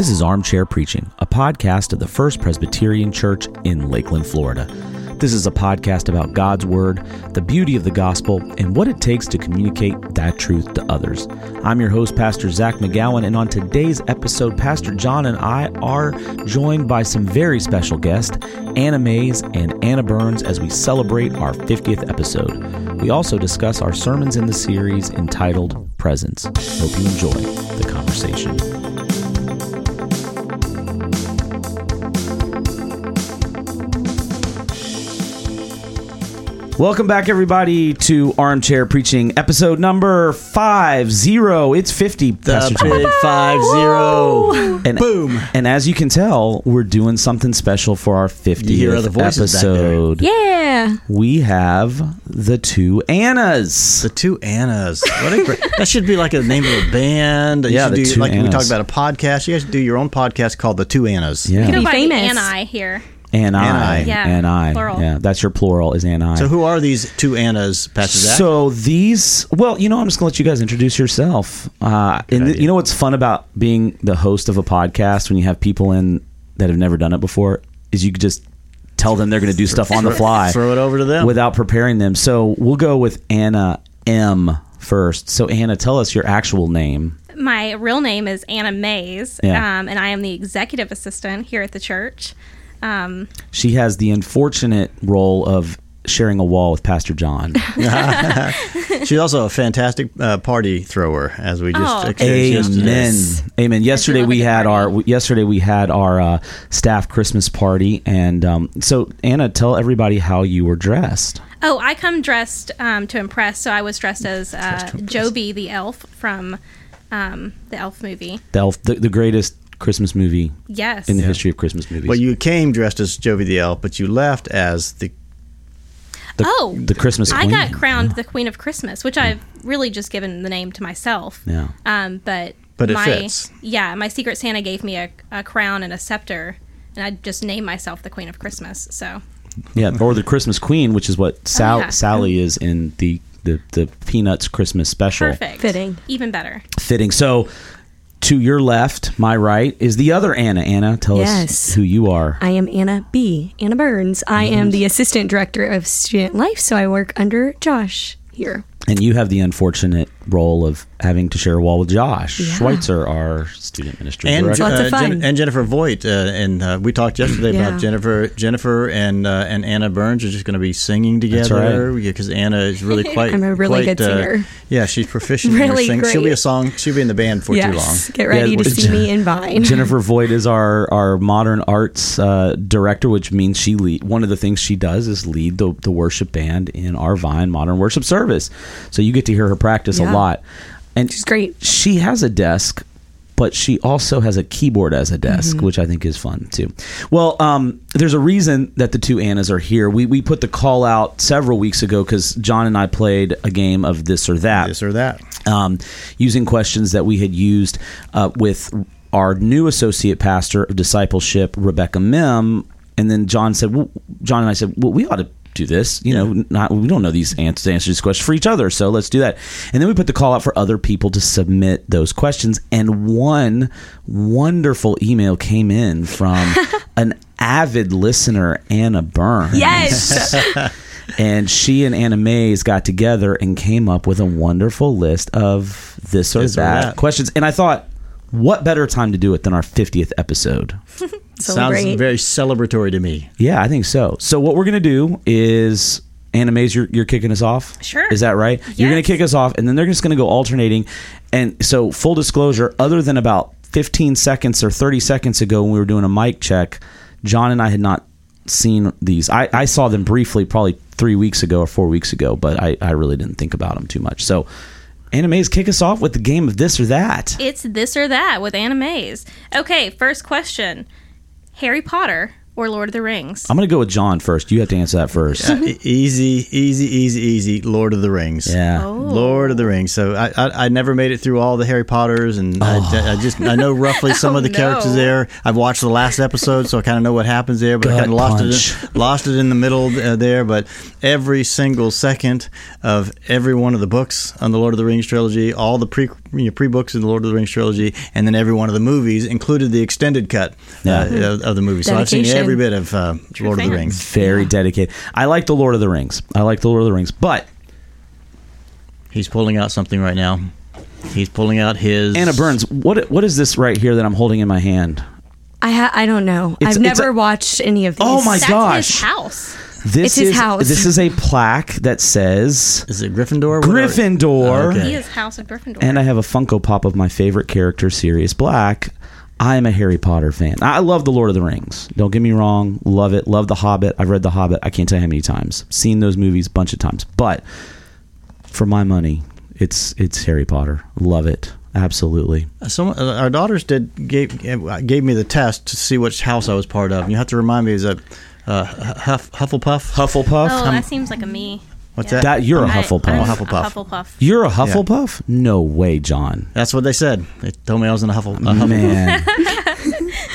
This is Armchair Preaching, a podcast of the First Presbyterian Church in Lakeland, Florida. This is a podcast about God's Word, the beauty of the gospel, and what it takes to communicate that truth to others. I'm your host, Pastor Zach McGowan, and on today's episode, Pastor John and I are joined by some very special guests, Anna Mays and Anna Burns, as we celebrate our 50th episode. We also discuss our sermons in the series entitled Presence. Hope you enjoy the conversation. Welcome back, everybody, to Armchair Preaching, episode number five zero. It's fifty. The big five zero. And, Boom. And as you can tell, we're doing something special for our 50th You hear other voices back there. episode. Yeah. We have the two Annas. The two Annas. What a great, that should be like a name of a band. You Yeah, the do, two like we Annas. talk about a podcast. You guys should do your own podcast called The Two Annas. yeah. Be Go by the famous. Anni here. And I. Anni. Yeah, And I. plural. Yeah, that's your plural is and I. So who are these two Annas, Pastor Zach? So these, well, you know, I'm just gonna let you guys introduce yourself. Uh, and th- you know what's fun about being the host of a podcast when you have people in that have never done it before is you could just tell them they're gonna do stuff on the fly Throw it over to them. without preparing them. So we'll go with Anna M first. So Anna, tell us your actual name. My real name is Anna Mays, Yeah. um, and I am the executive assistant here at the church. Um, She has the unfortunate role of sharing a wall with Pastor John. She's also a fantastic uh, party thrower, as we just Oh, experienced yesterday. Amen. Amen. Yesterday we had party. our yesterday we had our uh, staff Christmas party, and um, so Anna, tell everybody how you were dressed. oh, I come dressed um, to impress, so I was dressed as uh, Joby the elf from um, the Elf movie. The, elf, the, the greatest Christmas movie Yes. in the history of Christmas movies. Well, you came dressed as Jovi the Elf, but you left as the. the, oh, the Christmas Queen. I got crowned the Queen of Christmas, which I've really just given the name to myself. Yeah. Um, but But it my, fits. Yeah, my Secret Santa gave me a, a crown and a scepter, and I just named myself the Queen of Christmas. So Yeah, or the Christmas Queen, which is what Sal- Oh, yeah. Sally is in the, the the Peanuts Christmas special. perfect, Fitting. even better. Fitting. So. To your left, my right, is the other Anna. Anna, tell us who you are. I am Anna B. Anna Burns. I am the assistant director of student life, so I work under Josh here. And you have the unfortunate role of having to share a wall with Josh Yeah. Schweitzer, our student ministry And, director. Lots of uh, fun. Jen- and Jennifer Voigt, uh, and uh, we talked yesterday Yeah. about Jennifer, Jennifer and uh, and Anna Burns are just going to be singing together because Anna is really quite. I'm a really quite, good uh, singer. yeah, she's proficient. in her Really singing. She'll be a song. She'll be in the band for too long. Get ready Yeah, to see me in Vine. Jennifer Voigt is our, our modern arts uh, director, which means she lead, one of the things she does is lead the, the worship band in our Vine modern worship service. So you get to hear her practice a lot. And She's great. She has a desk, but she also has a keyboard as a desk, Mm-hmm. which I think is fun too. Well, um, there's a reason that the two Annas are here. We, we put the call out several weeks ago because John and I played a game of this or that This or that. um, using questions that we had used uh, with our new associate pastor of discipleship, Rebecca Mim. And then John said, well, John and I said, well, we ought to do this. You know, not we don't know these answers to answer these questions for each other, so let's do that. And then we put the call out for other people to submit those questions. And one wonderful email came in from an avid listener, Anna Burns Yes. and she and Anna Mays got together and came up with a wonderful list of this or, This or that, that. questions. And I thought, what better time to do it than our 50th episode? Celebrate. Sounds very celebratory to me. Yeah, I think so. So what we're gonna do is Anna Mays, you're, you're kicking us off. Sure. Is that right? You're gonna kick us off, and then they're just gonna go alternating. And so, full disclosure, other than about 15 seconds or 30 seconds ago when we were doing a mic check, John and I had not seen these. I, I saw them briefly, probably three weeks ago or four weeks ago, but I, I really didn't think about them too much. So, Anna Mays, kick us off with the game of this or that. It's this or that with Anna Mays. Okay, first question: Harry Potter or Lord of the Rings? I'm gonna go with John first. You have to answer that first. E- easy, easy, easy, easy. Lord of the Rings. Yeah. Oh. Lord of the Rings. So I, I I never made it through all the Harry Potters, and I, I just I know roughly some Oh, of the characters there. I've watched the last episode, so I kind of know what happens there, but I kind of lost it in, lost it in the middle uh, there. But every single second of every one of the books on the Lord of the Rings trilogy, all the pre you know, pre-books in the Lord of the Rings trilogy, and then every one of the movies included the extended cut Yeah. uh, of, of the movie. So I've seen every bit of uh, Lord of the. Rings. Very dedicated. I like the Lord of the Rings. I like the Lord of the Rings, but He's pulling out something right now. He's pulling out his Anna Burns, what what is this right here that I'm holding in my hand? I ha- I don't know. It's- I've it's never a- watched any of these. Oh my That's gosh. his house. This It's his is house. this is a plaque that says Is it Gryffindor? What are- Gryffindor. Okay. He is House of Gryffindor. and I have a Funko Pop of my favorite character, Sirius Black. I am a Harry Potter fan. I love the Lord of the Rings. Don't get me wrong, love it. Love the Hobbit. I've read the Hobbit. I can't tell you how many times. Seen those movies a bunch of times. But for my money, it's it's Harry Potter. Love it. Absolutely. Some uh, our daughters did gave uh, gave me the test to see which house I was part of. And you have to remind me is that uh, Huff, Hufflepuff? Hufflepuff. oh, that seems like a me. What's Yeah. that? That you're a I- Hufflepuff. I'm I'm a Hufflepuff. A Hufflepuff. You're a Hufflepuff? No way, John. That's what they said. They told me I was in a Huffle, a Hufflepuff. Man.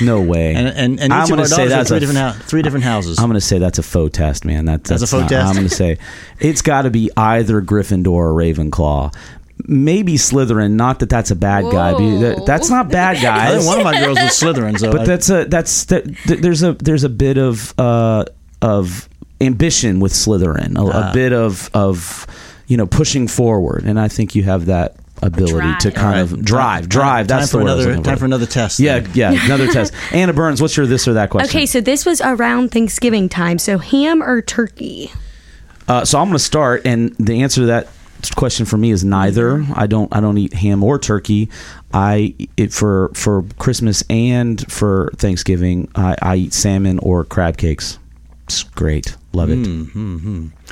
no way. And and, and I'm gonna say that's three a different hou- three different houses. I'm going to say that's a faux test, man. That, That's that's, a faux not- test? I'm going to say it's got to be either Gryffindor or Ravenclaw. Maybe Slytherin. Not that that's a bad guy. but That's not bad, I think one of my girls was Slytherin, so but I- that's a that's that, there's a there's a bit of uh of ambition with Slytherin. A, Ah. a bit of of you know pushing forward, and I think you have that ability to kind All of drive drive. Time That's for the word I was another time for. for another test. Yeah, then. yeah, another test. Anna Burns, what's your this or that question? Okay, so this was around Thanksgiving time. So ham or turkey? Uh, so I'm going to start, and the answer to that question for me is neither. I don't. I don't eat ham or turkey. I it for for Christmas and for Thanksgiving. I, I eat salmon or crab cakes. It's great. Love it.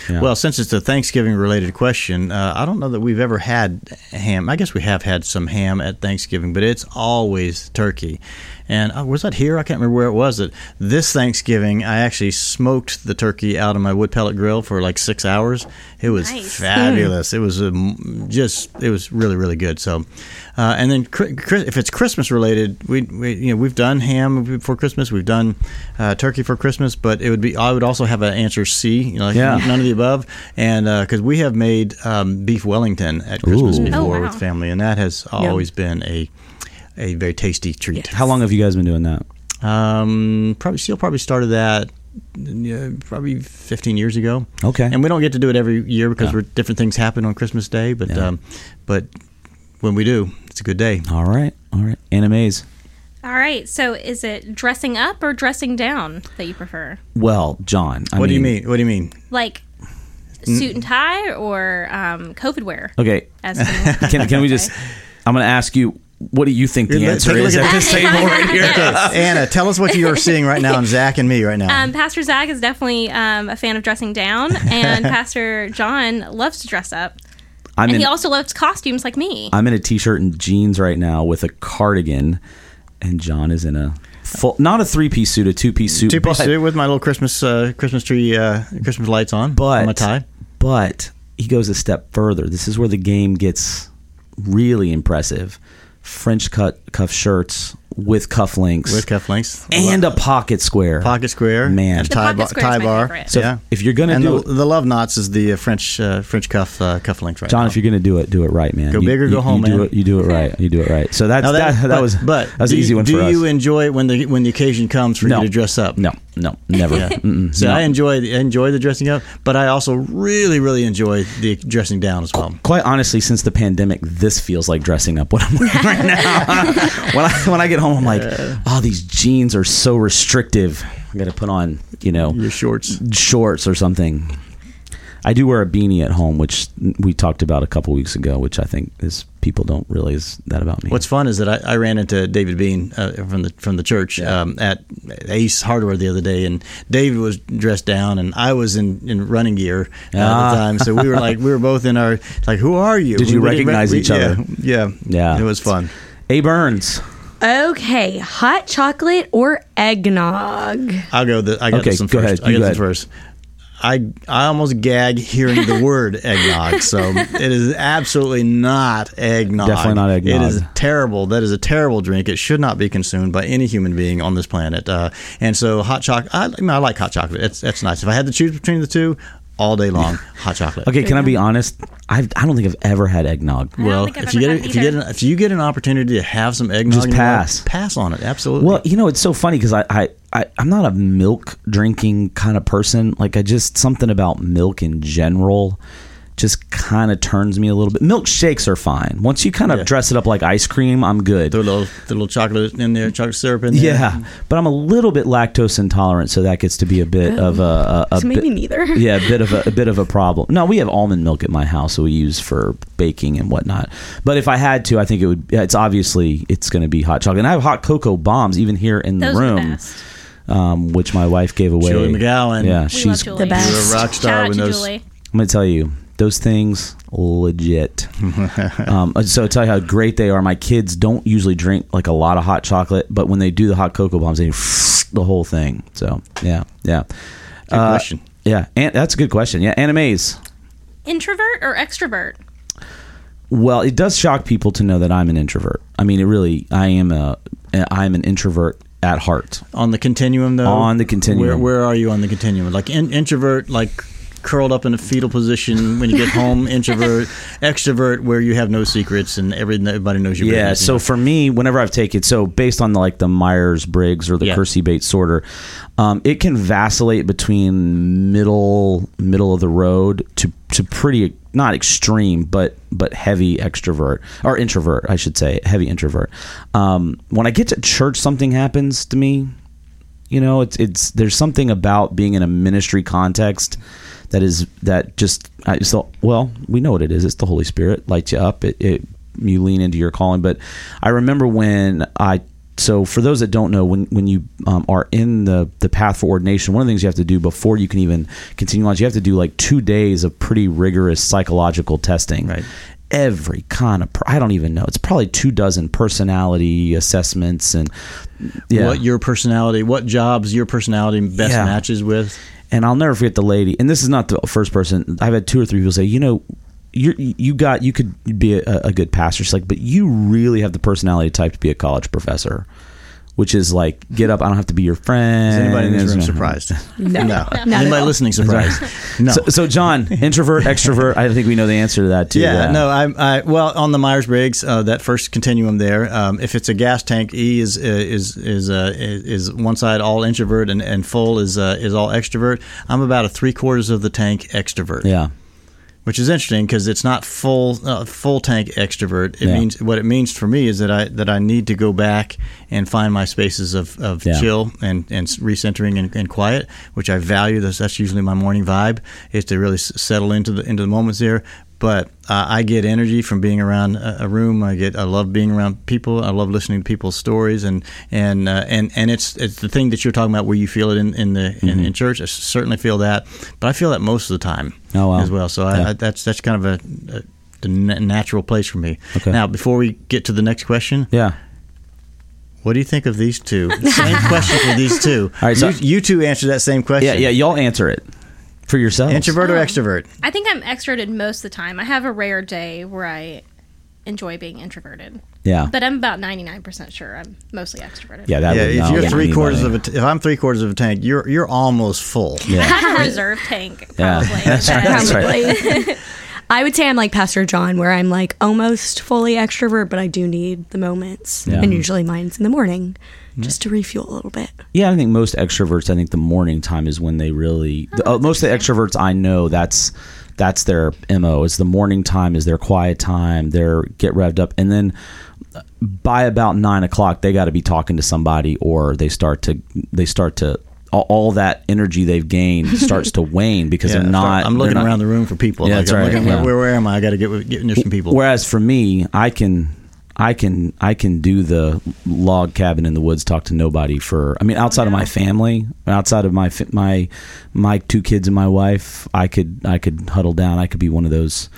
Yeah. Well, since it's a Thanksgiving related question, uh, I don't know that we've ever had ham. I guess we have had some ham at Thanksgiving, but it's always turkey. And uh, was that here? I can't remember where it was. That this Thanksgiving, I actually smoked the turkey out of my wood pellet grill for like six hours. It was Nice. fabulous. It was um, just, it was really, really good. So, uh, and then Chri- Chri- if it's Christmas related, we, we you know we've done ham for Christmas, we've done uh, turkey for Christmas, but it would be I would also have an answer C, you know, like Yeah. none of the above, and because we have made um, beef Wellington at Christmas Ooh. before Oh, wow. with family, and that has always been a a very tasty treat. How long have you guys been doing that? Um, probably still probably started that. Yeah, probably 15 years ago. Okay. And we don't get to do it every year because Yeah. we're, different things happen on Christmas Day. But Yeah. um, but when we do, it's a good day. All right. All right. Anna Mays. All right. So is it dressing up or dressing down that you prefer? Well, John. I what do you mean? What do you mean? Like suit and tie or um, COVID wear? Okay. As Can, can we just? I'm going to ask you. What do you think the Here, answer take a look is at at this table right here? Anna, tell us what you are seeing right now in Zach and me right now. Um, Pastor Zach is definitely um, a fan of dressing down, and Pastor John loves to dress up. I'm And in, he also loves costumes like me. I'm in a t-shirt and jeans right now with a cardigan, and John is in a full, not a three-piece suit, a two-piece suit, Two piece but, suit with my little Christmas uh, Christmas tree uh, Christmas lights on. but on my tie. but he goes a step further. This is where the game gets really impressive. French cut cuff shirts with cufflinks with cufflinks and a pocket square. pocket square, Man. and The tie bar. square is Tie bar. So yeah. if you're gonna and do the, the love knots is the uh, French uh, French cuff uh, cufflinks right John, now. if you're gonna do it, do it right, man. Go You- big or you- go home, you Do man. it, you do it right. You do it right. So that's Now that, that, but, was but that was do an easy one do for us. you enjoy it when the when the occasion comes for No. you to dress up? no, no, never. Yeah. So no. I enjoy I enjoy the dressing up, but I also really really enjoy the dressing down as well. Quite honestly, since the pandemic, this feels like dressing up what I'm wearing right now. when I when I get home, I'm like, oh, these jeans are so restrictive. I got to put on, you know, Your shorts. shorts or something. I do wear a beanie at home, which we talked about a couple weeks ago, which I think is people don't realize that about me. What's fun is that I, I ran into David Bean uh, from the from the church um, at Ace Hardware the other day, and David was dressed down, and I was in, in running gear uh, Ah. at the time. So we were like we were both in our like, who are you? Did you We- we didn't recognize we- each other? Yeah, yeah, Yeah. It was fun. A Burns. Okay, hot chocolate or eggnog? I'll go. The, I got Okay, this one go first. ahead. I got go this one first. I I almost gag hearing the word eggnog. So it is absolutely not eggnog. Definitely not eggnog. It is terrible. That is a terrible drink. It should not be consumed by any human being on this planet. Uh, and so hot chocolate. I, I, mean, I like hot chocolate. It's that's nice. If I had to choose between the two, all day long hot chocolate. Okay, can I be honest? I've, I don't think I've ever had eggnog. Don't Well, think I've if you ever get had if you get either. an, if you get an opportunity to have some eggnog, Just in your life, pass. pass on it. Absolutely. Well, you know, it's so funny because I, I, I, I'm not a milk drinking kind of person. Like, I just, something about milk in general just kind of turns me a little bit. Milkshakes are fine. Once you kind of Yeah. dress it up like ice cream, I'm good. Throw a little, the little chocolate in there, chocolate syrup in there. Yeah, but I'm a little bit lactose intolerant, so that gets to be a bit of a, a, a So maybe bit, neither. yeah, a bit of a, a bit of a problem. No, we have almond milk at my house, that we use for baking and whatnot. But if I had to, I think it would. It's obviously it's going to be hot chocolate, and I have hot cocoa bombs even here in the Those are the room, best. um, which my wife gave away. Julie McGowan. Yeah, We she's. love Julie. the best. You're a rock star Shout out when to those. Julie. I'm going to tell you those things legit. um, so I'll tell you how great they are. My kids don't usually drink like a lot of hot chocolate, but when they do the hot cocoa bombs, they the whole thing. So yeah, yeah. Good Uh, question. Yeah, and that's a good question. Yeah, Anna Mays. Introvert or extrovert? Well, it does shock people to know that I'm an introvert. I mean, it really. I am a. I'm an introvert at heart. On the continuum, though. On the continuum. Where, where are you on the continuum? Like in, introvert, like curled up in a fetal position when you get home. introvert, extrovert, where you have no secrets and every, everybody knows you. Yeah. So for me, whenever I've taken so based on the, like the Myers Briggs or the Yeah. Keirsey Bates sorter, um, it can vacillate between middle middle of the road to to pretty not extreme but but heavy extrovert or introvert I should say heavy introvert. Um, when I get to church, something happens to me. You know, it's it's there's something about being in a ministry context that is that just I just thought, well, we know what it is. It's the Holy Spirit lights you up. It, it you lean into your calling. But I remember when I so for those that don't know, when when you um, are in the the path for ordination, one of the things you have to do before you can even continue on, is you have to do like two days of pretty rigorous psychological testing. Right. Every kind of, I don't even know. It's probably two dozen personality assessments and yeah. what your personality, what jobs your personality best Yeah. matches with. And I'll never forget the lady. And this is not the first person. I've had two or three people say, you know, you you got you could be a, a good pastor. She's like, but you really have the personality type to be a college professor, which is like, get up. I don't have to be your friend. Is anybody in this room surprised? No. no. Not at Anybody listening surprised? No. So, so John, introvert, extrovert. I think we know the answer to that too. Yeah, no, I, I well on the Myers Briggs, uh, that first continuum there. Um, if it's a gas tank, E is uh, is is uh, is is one side all introvert and, and full is uh, is all extrovert. I'm about a three quarters of the tank extrovert. Yeah. Which is interesting because it's not full uh, full tank extrovert. It Yeah. means what it means for me is that I that I need to go back and find my spaces of, of Yeah. chill and and recentering and, and quiet, which I value. That's that's usually my morning vibe is to really settle into the into the moments there. But uh, I get energy from being around a, a room. I get I love being around people. I love listening to people's stories and and uh, and and it's it's the thing that you're talking about where you feel it in in the in, Mm-hmm. in church. I certainly feel that, but I feel that most of the time Oh, wow. as well. So Yeah. I, that's that's kind of a, a the natural place for me. Okay. Now, before we get to the next question, Yeah. what do you think of these two? same question for these two. All right, so- you, you two answer that same question. Yeah. Yeah. Y'all answer it for yourselves. Introvert or Oh. extrovert? I think I'm extroverted most of the time. I have a rare day where I enjoy being introverted, Yeah. but I'm about 99% sure I'm mostly extroverted. Yeah. That yeah, would if not you're get three quarters anybody. of a, t- if I'm three quarters of a tank, you're you're almost full. Yeah. I have a reserve tank, Yeah. probably. That's right. but- That's right. I would say I'm like Pastor John, where I'm like almost fully extrovert, but I do need the moments. Yeah. And usually mine's in the morning just to refuel a little bit. Yeah, I think most extroverts. I think the morning time is when they really. the- uh, most of the extroverts I know, that's that's their mo. It's the morning time is their quiet time. They're get revved up, and then by about nine o'clock, they got to be talking to somebody, or they start to they start to all, all that energy they've gained starts to wane because Yeah, they're not. I'm looking not- around the room for people. Yeah, Like, that's I'm right, looking, yeah. where, where am I? I got to get with- get near some people. Whereas for me, I can, I can, I can do the log cabin in the woods, talk to nobody for. I mean, outside of my family, outside of my my my two kids and my wife, I could I could huddle down. I could be one of those.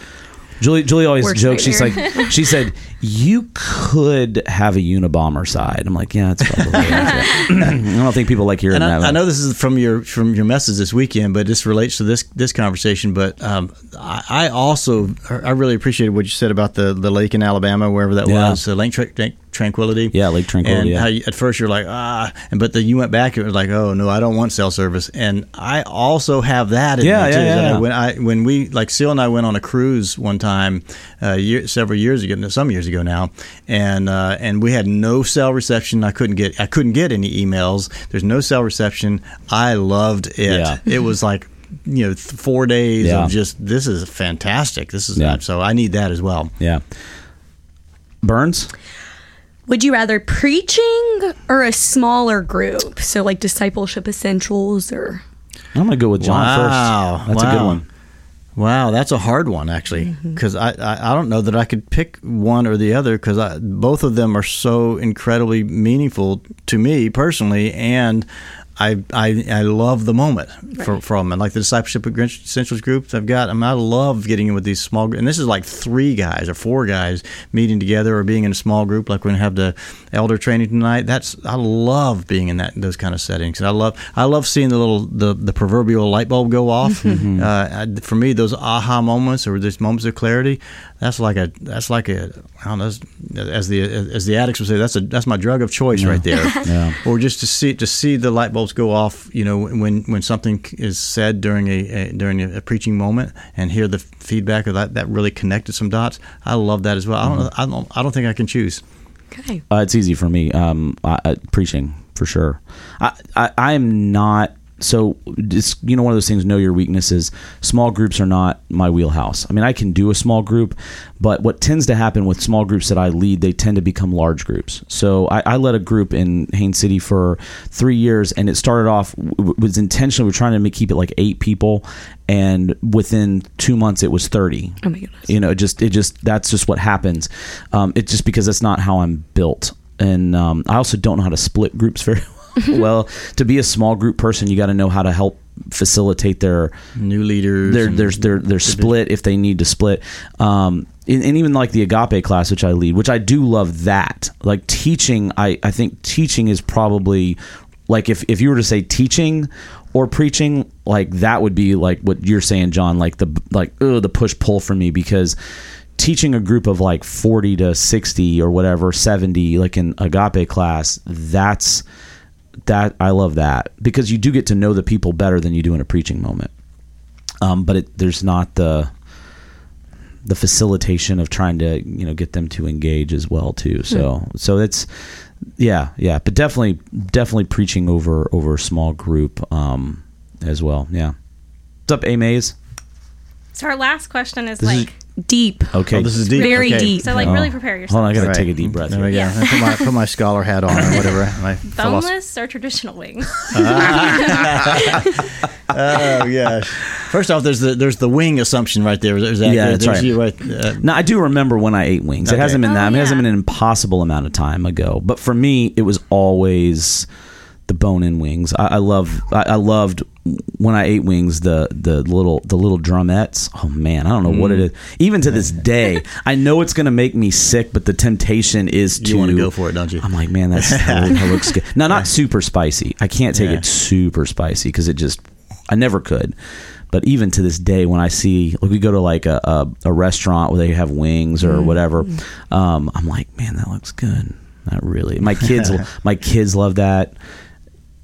Julie Julie always jokes. She's like, she said, "You could have a Unabomber side." I'm like, yeah, that's probably. I don't think people like hearing and that. I, I know this is from your from your message this weekend, but this relates to this this conversation. But um, I, I also I really appreciated what you said about the, the lake in Alabama, wherever that Yeah. was, the Lake, Tra- Lake Tranquility. Yeah, Lake Tranquility, And yeah. how you, at first you're like ah, and but then you went back. It was like oh no, I don't want cell service. And I also have that. In Yeah, yeah, too, yeah, that I- when I when we like Seal and I went on a cruise one time, uh, year, several years ago, some years ago now, and uh, and we had no cell reception. I couldn't get I couldn't get any emails. There's no cell reception. I loved it. Yeah. It was like. You know, th- four days Yeah. of just this is fantastic. This is Yeah. so I need that as well. Yeah. Burns? Would you rather preaching or a smaller group? So like discipleship essentials or I'm going to go with John Wow. first. That's a good one. Wow, that's a hard one actually, mm-hmm. because I, I I don't know that I could pick one or the other because both of them are so incredibly meaningful to me personally, and I I, I love the moment for, from it. Like the discipleship essentials groups I've got, I, mean, I love getting in with these small groups, and this is like three guys or four guys meeting together or being in a small group. Like we're gonna have the elder training tonight. That's I love being in that those kind of settings. And I love I love seeing the little the, the proverbial light bulb go off. Mm-hmm. Uh, for me, those aha moments or these moments of clarity, that's like a that's like a I don't know as, the as the addicts would say that's a that's my drug of choice right there. Yeah. Or just to see to see the light bulbs go off, you know, when when something is said during a, a during a, preaching moment and hear the feedback of that that really connected some dots. I love that as well. I don't I don't I don't think I can choose. okay. Uh, it's easy for me. Um, I, I, preaching for sure. I, I, I am not. So it's you know one of those things. Know your weaknesses. Small groups are not my wheelhouse. I mean, I can do a small group, but what tends to happen with small groups that I lead, they tend to become large groups. So I, I led a group in Haines City for three years, and it started off was intentionally we're trying to make, keep it like eight people, and within two months it was thirty Oh my goodness. you know it just it just that's just what happens um, it's just because that's not how i'm built and um, i also don't know how to split groups very well to be a small group person you got to know how to help facilitate their New leaders. their their their, their split if they need to split um and, and even like the agape class which i lead which i do love that like teaching i i think teaching is probably like if if you were to say teaching or preaching like that would be like what you're saying john like the like ugh, the push pull for me because teaching a group of like 40 to 60 or whatever 70 like in agape class that's that i love that because you do get to know the people better than you do in a preaching moment um, but it, there's not the the facilitation of trying to you know get them to engage as well too. So so it's yeah yeah, but definitely definitely preaching over over a small group um, as well. Yeah. What's up, A Mays? So our last question is This is- like, Deep. Okay. Oh, this is deep. Very okay. deep. so like Oh. really prepare yourself. Hold on, I gotta Right. take a deep breath. There we here. go. I put my put my scholar hat on or whatever. My philosoph- Boneless or traditional wings? Oh gosh. First off, there's the there's the wing assumption right there. Is that Yeah, that's there's right. you right, uh, Now I do remember when I ate wings. It hasn't been Oh, that. I mean, It hasn't been an impossible amount of time ago. But for me, it was always the bone-in wings. I, I love. I, I loved when I ate wings. The the little the little drumettes. Oh man, I don't know what Mm. it is. Even to this day, I know it's going to make me sick. But the temptation is to You wanna go for it, don't you? I'm like, man, that's that, that looks good. Now, not super spicy. I can't take Yeah. it super spicy because it just I never could. But even to this day, when I see, like, we go to like a, a, a restaurant where they have wings or whatever, um, I'm like, man, that looks good. Not really. My kids, my kids love that.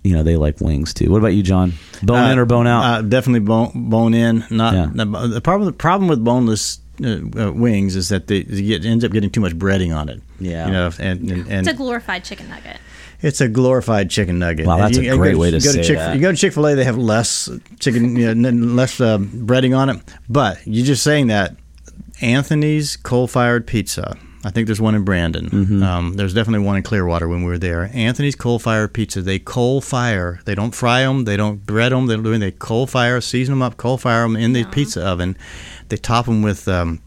You know, they like wings too. What about you, John? Bone in or bone out? Uh, definitely bone bone in. Not Yeah. the problem. The problem with boneless uh, uh, wings is that they, they get, ends up getting too much breading on it. Yeah. you know, and and, and it's a glorified chicken nugget. It's a glorified chicken nugget. Wow, that's You- a great go- way to you go say Chick- that. You go to Chick Fil A, they have less chicken, you know, less uh, breading on it. But you're just saying that Anthony's coal fired pizza. I think there's one in Brandon. Mm-hmm. Um, there's definitely one in Clearwater when we were there. Anthony's coal Fire pizza. They coal fire. They don't fry them. They don't bread them. They don't do anything. They coal fire, season them up, coal fire them in the pizza oven. They top them with um,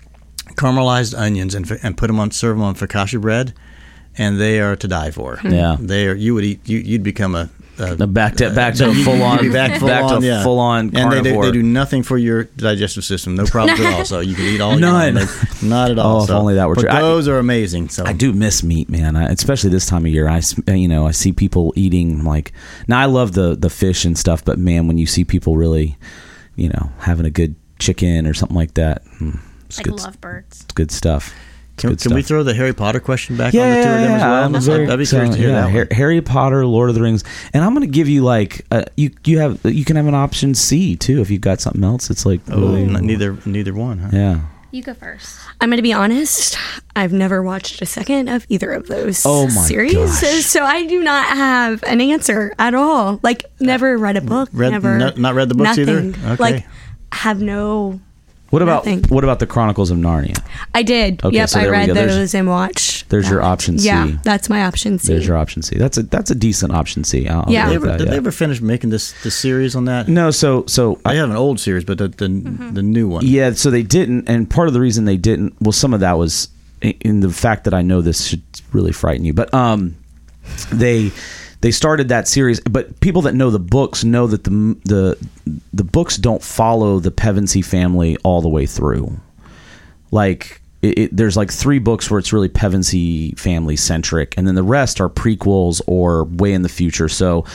caramelized onions and, and put them on, serve them on focaccia bread, and they are to die for. Yeah. they are. You would eat. You, you'd become a. a The back to back to uh, a you'd full on back, full on, to yeah. full on and they do, they do nothing for your digestive system. No problems at all. So you can eat all None. want. They- Not at all. Oh, if only that were but true. I- Those are amazing. So I do miss meat, man. I, especially this time of year. I, s- you know, I see people eating like. Now I love the the fish and stuff, but man, when you see people really, you know, having a good chicken or something like that, mm, it's Like good. lovebirds. It's good stuff. Can, can we throw the Harry Potter question back yeah, on the two of them as well? I'm That's- very- That'd be so, curious to hear yeah, that one. Harry Potter, Lord of the Rings, and I'm going to give you like uh, you you have you can have an option C too if you've got something else. It's like Oh, really, neither neither one. Huh? yeah. You go first. I'm going to be honest. I've never watched a second of either of those Oh my series, gosh. so I do not have an answer at all. Like, never read a book. Read- never, no- not read the books either? nothing. Okay. Like, have no. What about Nothing. what about the Chronicles of Narnia? I did. Okay, yep, so I read go. There's- those and watched. there's your that. option C. Yeah, that's my option C. There's your option C. That's a that's a decent option C. I'll, I'll Yeah. Did, they ever, that, did yeah. they ever finish making this the series on that? No, so so I have an old series, but the the, the new one. Yeah, so they didn't, and part of the reason they didn't, well, some of that was in- in the fact that I know this should really frighten you, but um, they they started that series, but people that know the books know that the the the books don't follow the Pevensie family all the way through. Like it, it, there's like three books where it's really Pevensie family centric, and then the rest are prequels or way in the future. So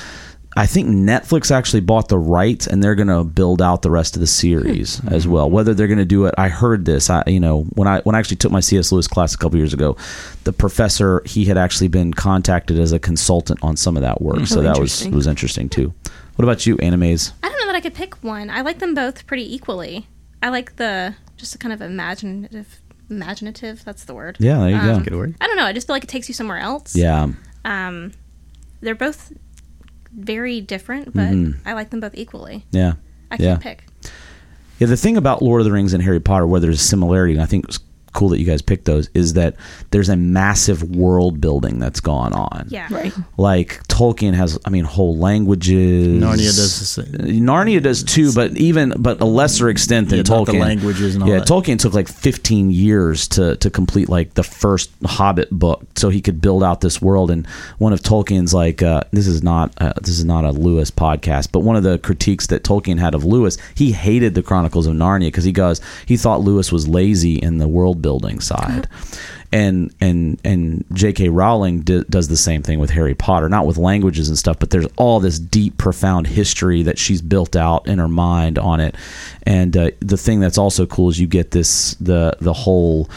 I think Netflix actually bought the rights, and they're going to build out the rest of the series as well. Whether they're going to do it, I heard this. I you know when I when I actually took my C.S. Lewis class a couple years ago, the professor he had actually been contacted as a consultant on some of that work, so Oh, that was interesting. was interesting too. What about you, Anna Mays? I don't know that I could pick one. I like them both pretty equally. I like the just the kind of imaginative, imaginative. That's the word. Yeah, there you go. Um, Good word. I don't know. I just feel like it takes you somewhere else. Yeah, Um, they're both very different, but I like them both equally. yeah. I Mm-hmm. Yeah. can't pick. Yeah, the thing about Lord of the Rings and Harry Potter, where there's a similarity, and I think cool that you guys picked those, is that there's a massive world building that's gone on. Yeah. Right. Like Tolkien has, I mean, whole languages. Narnia does the same. Narnia does too, but even but a lesser extent than Yeah, Tolkien. the languages and all yeah, that. Tolkien took like 15 years to to complete like the first Hobbit book, so he could build out this world. And one of Tolkien's like uh, this is not uh, this is not a Lewis podcast, but one of the critiques that Tolkien had of Lewis, he hated the Chronicles of Narnia because he goes he thought Lewis was lazy in the world building side. And and and J.K. Rowling d- does the same thing with Harry Potter, not with languages and stuff, but there's all this deep, profound history that she's built out in her mind on it. And uh, the thing that's also cool is you get this the the whole,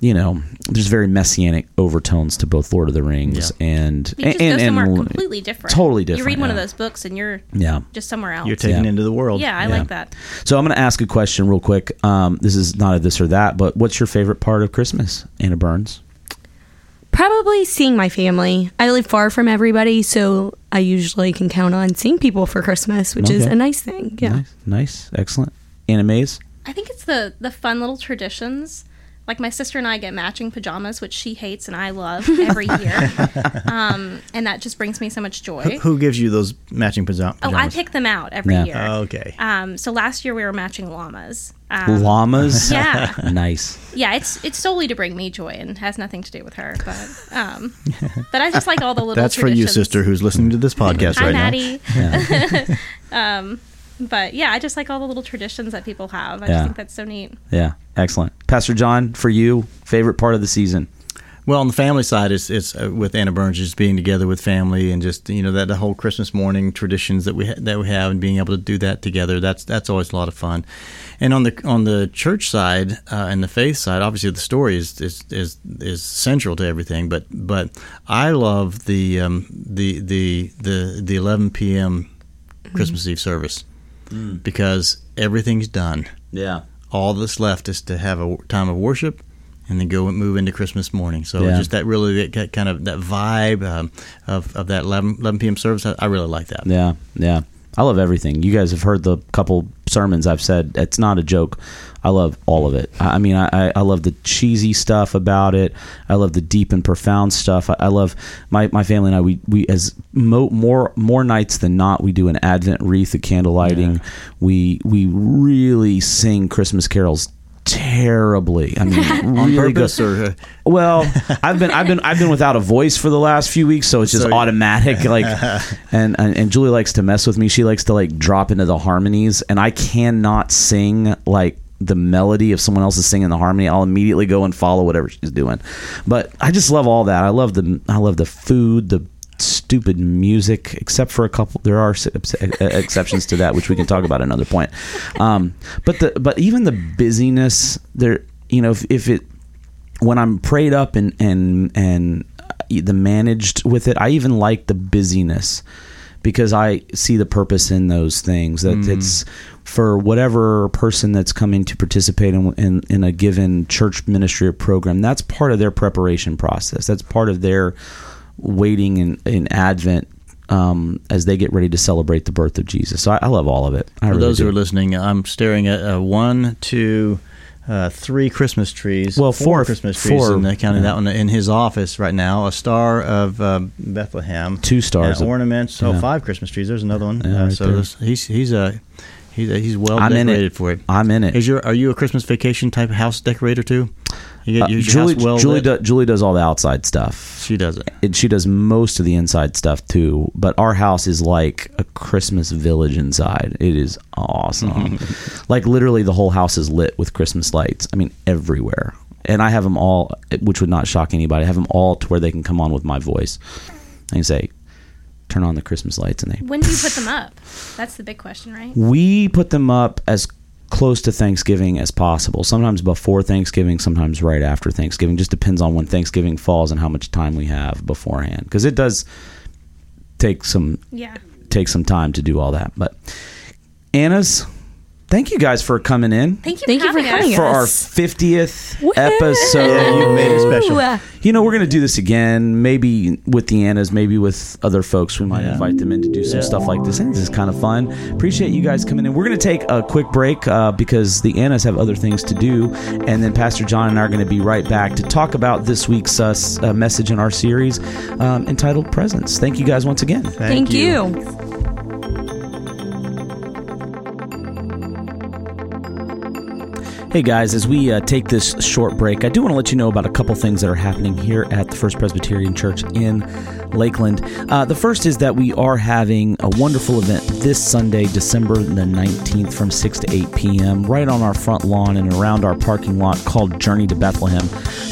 you know, there's very messianic overtones to both Lord of the Rings and You just and, go somewhere and completely different. totally different. You different, read one of those books and you're yeah. just somewhere else. You're taken Yeah. into the world. yeah, I Yeah. like that. So I'm going to ask a question real quick. Um, this is not a this or that, but what's your favorite part of Christmas, Anna Burns? Probably seeing my family. I live far from everybody, so I usually can count on seeing people for Christmas, which is a nice thing. Yeah. Nice, nice, excellent. Anna Mays? I think it's the the fun little traditions. Like my sister and I get matching pajamas, which she hates and I love every year, um, and that just brings me so much joy. Who, who gives you those matching pajam- pajamas? Oh, I pick them out every Yeah. year. Okay. Um, so last year we were matching llamas. Um, Llamas? yeah, nice. yeah. It's it's solely to bring me joy and has nothing to do with her. But um, but I just like all the little. That's for you, traditions. sister, who's listening to this podcast Hi, right now. Maddie. Yeah. Um, but yeah, I just like all the little traditions that people have. I Yeah. just think that's so neat. Yeah, excellent. Pastor John, for you, favorite part of the season? Well, on the family side, it's, it's uh, with Anna Burns, just being together with family and just you know that the whole Christmas morning traditions that we ha- that we have and being able to do that together. That's that's always a lot of fun. And on the on the church side uh, and the faith side, obviously the story is is, is is central to everything. But but I love the um, the the the the 11 p.m. Christmas Eve service because everything's done Yeah. all that's left is to have a time of worship and then go and move into Christmas morning. So Yeah. just that really that kind of that vibe um, of, of that 11, 11 p.m. service, I, I really like that. Yeah, yeah. I love everything. You guys have heard the couple sermons I've said. It's not a joke. I love all of it. I mean, I, I love the cheesy stuff about it. I love the deep and profound stuff. I, I love my, my family and I. We, we as mo, more more nights than not, we do an Advent wreath, a candle lighting. We we really sing Christmas carols terribly. I mean, On really good. purpose or uh, Well, I've been I've been I've been without a voice for the last few weeks, so it's just So- automatic. Like, and, and and Julie likes to mess with me. She likes to like drop into the harmonies, and I cannot sing like the melody if someone else is singing the harmony. I'll immediately go and follow whatever she's doing. But I just love all that. I love the I love the food, the stupid music, except for a couple. There are exceptions to that, which we can talk about another point. Um, but the but even the busyness there, you know, if, if it when I'm prayed up and and and the managed with it, I even like the busyness because I see the purpose in those things. That it's for whatever person that's coming to participate in, in in a given church ministry or program. That's part of their preparation process. That's part of their waiting in, in Advent. Um, as they get ready to celebrate the birth of Jesus, so I, I love all of it. I For really those do. who are listening, I'm staring at uh, one, two, uh, three Christmas trees. Well, four four- Christmas trees, four, and uh, counting yeah. that one in his office right now. A star of uh, Bethlehem, Two stars and of- ornaments. yeah. Oh, five Christmas trees. There's another one. Yeah, uh, right so there. he's he's uh, he's he's well I'm in it. decorated for it. I'm in it. Is your are you a Christmas vacation type house decorator too? You get Uh, Julie, well Julie, do, Julie does all the outside stuff. She does it. she does most of the inside stuff too. But our house is like a Christmas village inside. It is awesome. like literally, the whole house is lit with Christmas lights. I mean, everywhere. And I have them all, which would not shock anybody. I have them all to where they can come on with my voice and say, "Turn on the Christmas lights," and they. When do you put them up? That's the big question, right? We put them up as close to Thanksgiving as possible. Sometimes before Thanksgiving, sometimes right after Thanksgiving. Just depends on when Thanksgiving falls and how much time we have beforehand. Because it does take some Yeah. take some time to do all that. But Anna's, thank you guys for coming in Thank you Thank for you for having coming. us. for our fiftieth episode. Yeah, you made it special. Ooh. You know, we're going to do this again, maybe with the Annas, maybe with other folks. We might Yeah. invite them in to do some Yeah. stuff like this. I think this is kind of fun. Appreciate you guys coming in. We're going to take a quick break uh, because the Annas have other things to do. And then Pastor John and I are going to be right back to talk about this week's uh, uh, message in our series um, entitled Presence. Thank you guys once again. Thank you. Hey guys, as we uh, take this short break, I do want to let you know about a couple things that are happening here at the First Presbyterian Church in Lakeland. Uh, the first is that we are having a wonderful event this Sunday, December the 19th from 6 to 8 p.m., right on our front lawn and around our parking lot called Journey to Bethlehem.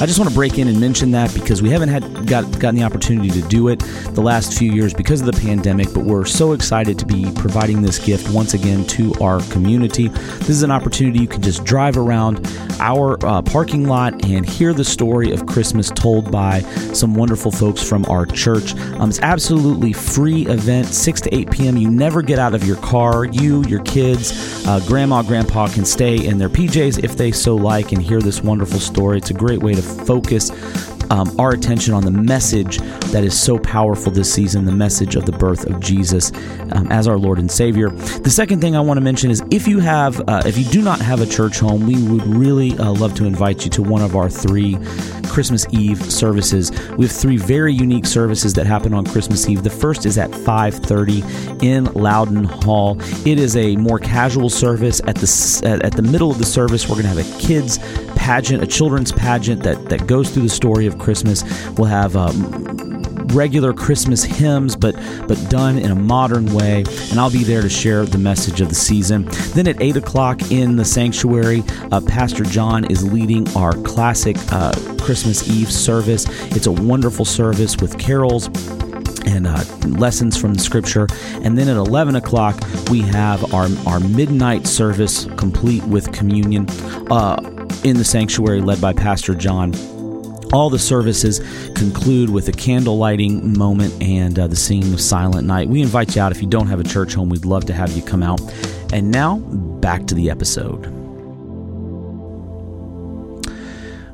I just want to break in and mention that because we haven't had got, gotten the opportunity to do it the last few years because of the pandemic, but we're so excited to be providing this gift once again to our community. This is an opportunity you can just drive around our uh, parking lot and hear the story of Christmas told by some wonderful folks from our church. Um, it's absolutely free event, 6 to 8 p.m. You never get out of your car. You, your kids, uh, grandma, grandpa can stay in their PJs if they so like and hear this wonderful story. It's a great way to focus um, our attention on the message that is so powerful this season the message of the birth of Jesus um, as our Lord and Savior. The second thing I want to mention is if you have, uh, if you do not have a church home, we would really uh, love to invite you to one of our three Christmas Eve services. We have three very unique services that happen on Christmas Eve. The first is at 5:30 in Loudon Hall. It is a more casual service. At the at at the middle of the service, we're going to have a kids pageant, a children's pageant that that goes through the story of Christmas. We'll have um, regular Christmas hymns, but but done in a modern way. And I'll be there to share the message of the season. Then at eight o'clock in the sanctuary, uh, Pastor John is leading our classic uh, Christmas Eve service. It's a wonderful service with carols and uh, lessons from the scripture. And then at 11 o'clock, we have our, our midnight service complete with communion uh, in the sanctuary led by Pastor John. All the services conclude with a candle lighting moment and uh, the singing of Silent Night. We invite you out. If you don't have a church home, we'd love to have you come out. And now, back to the episode.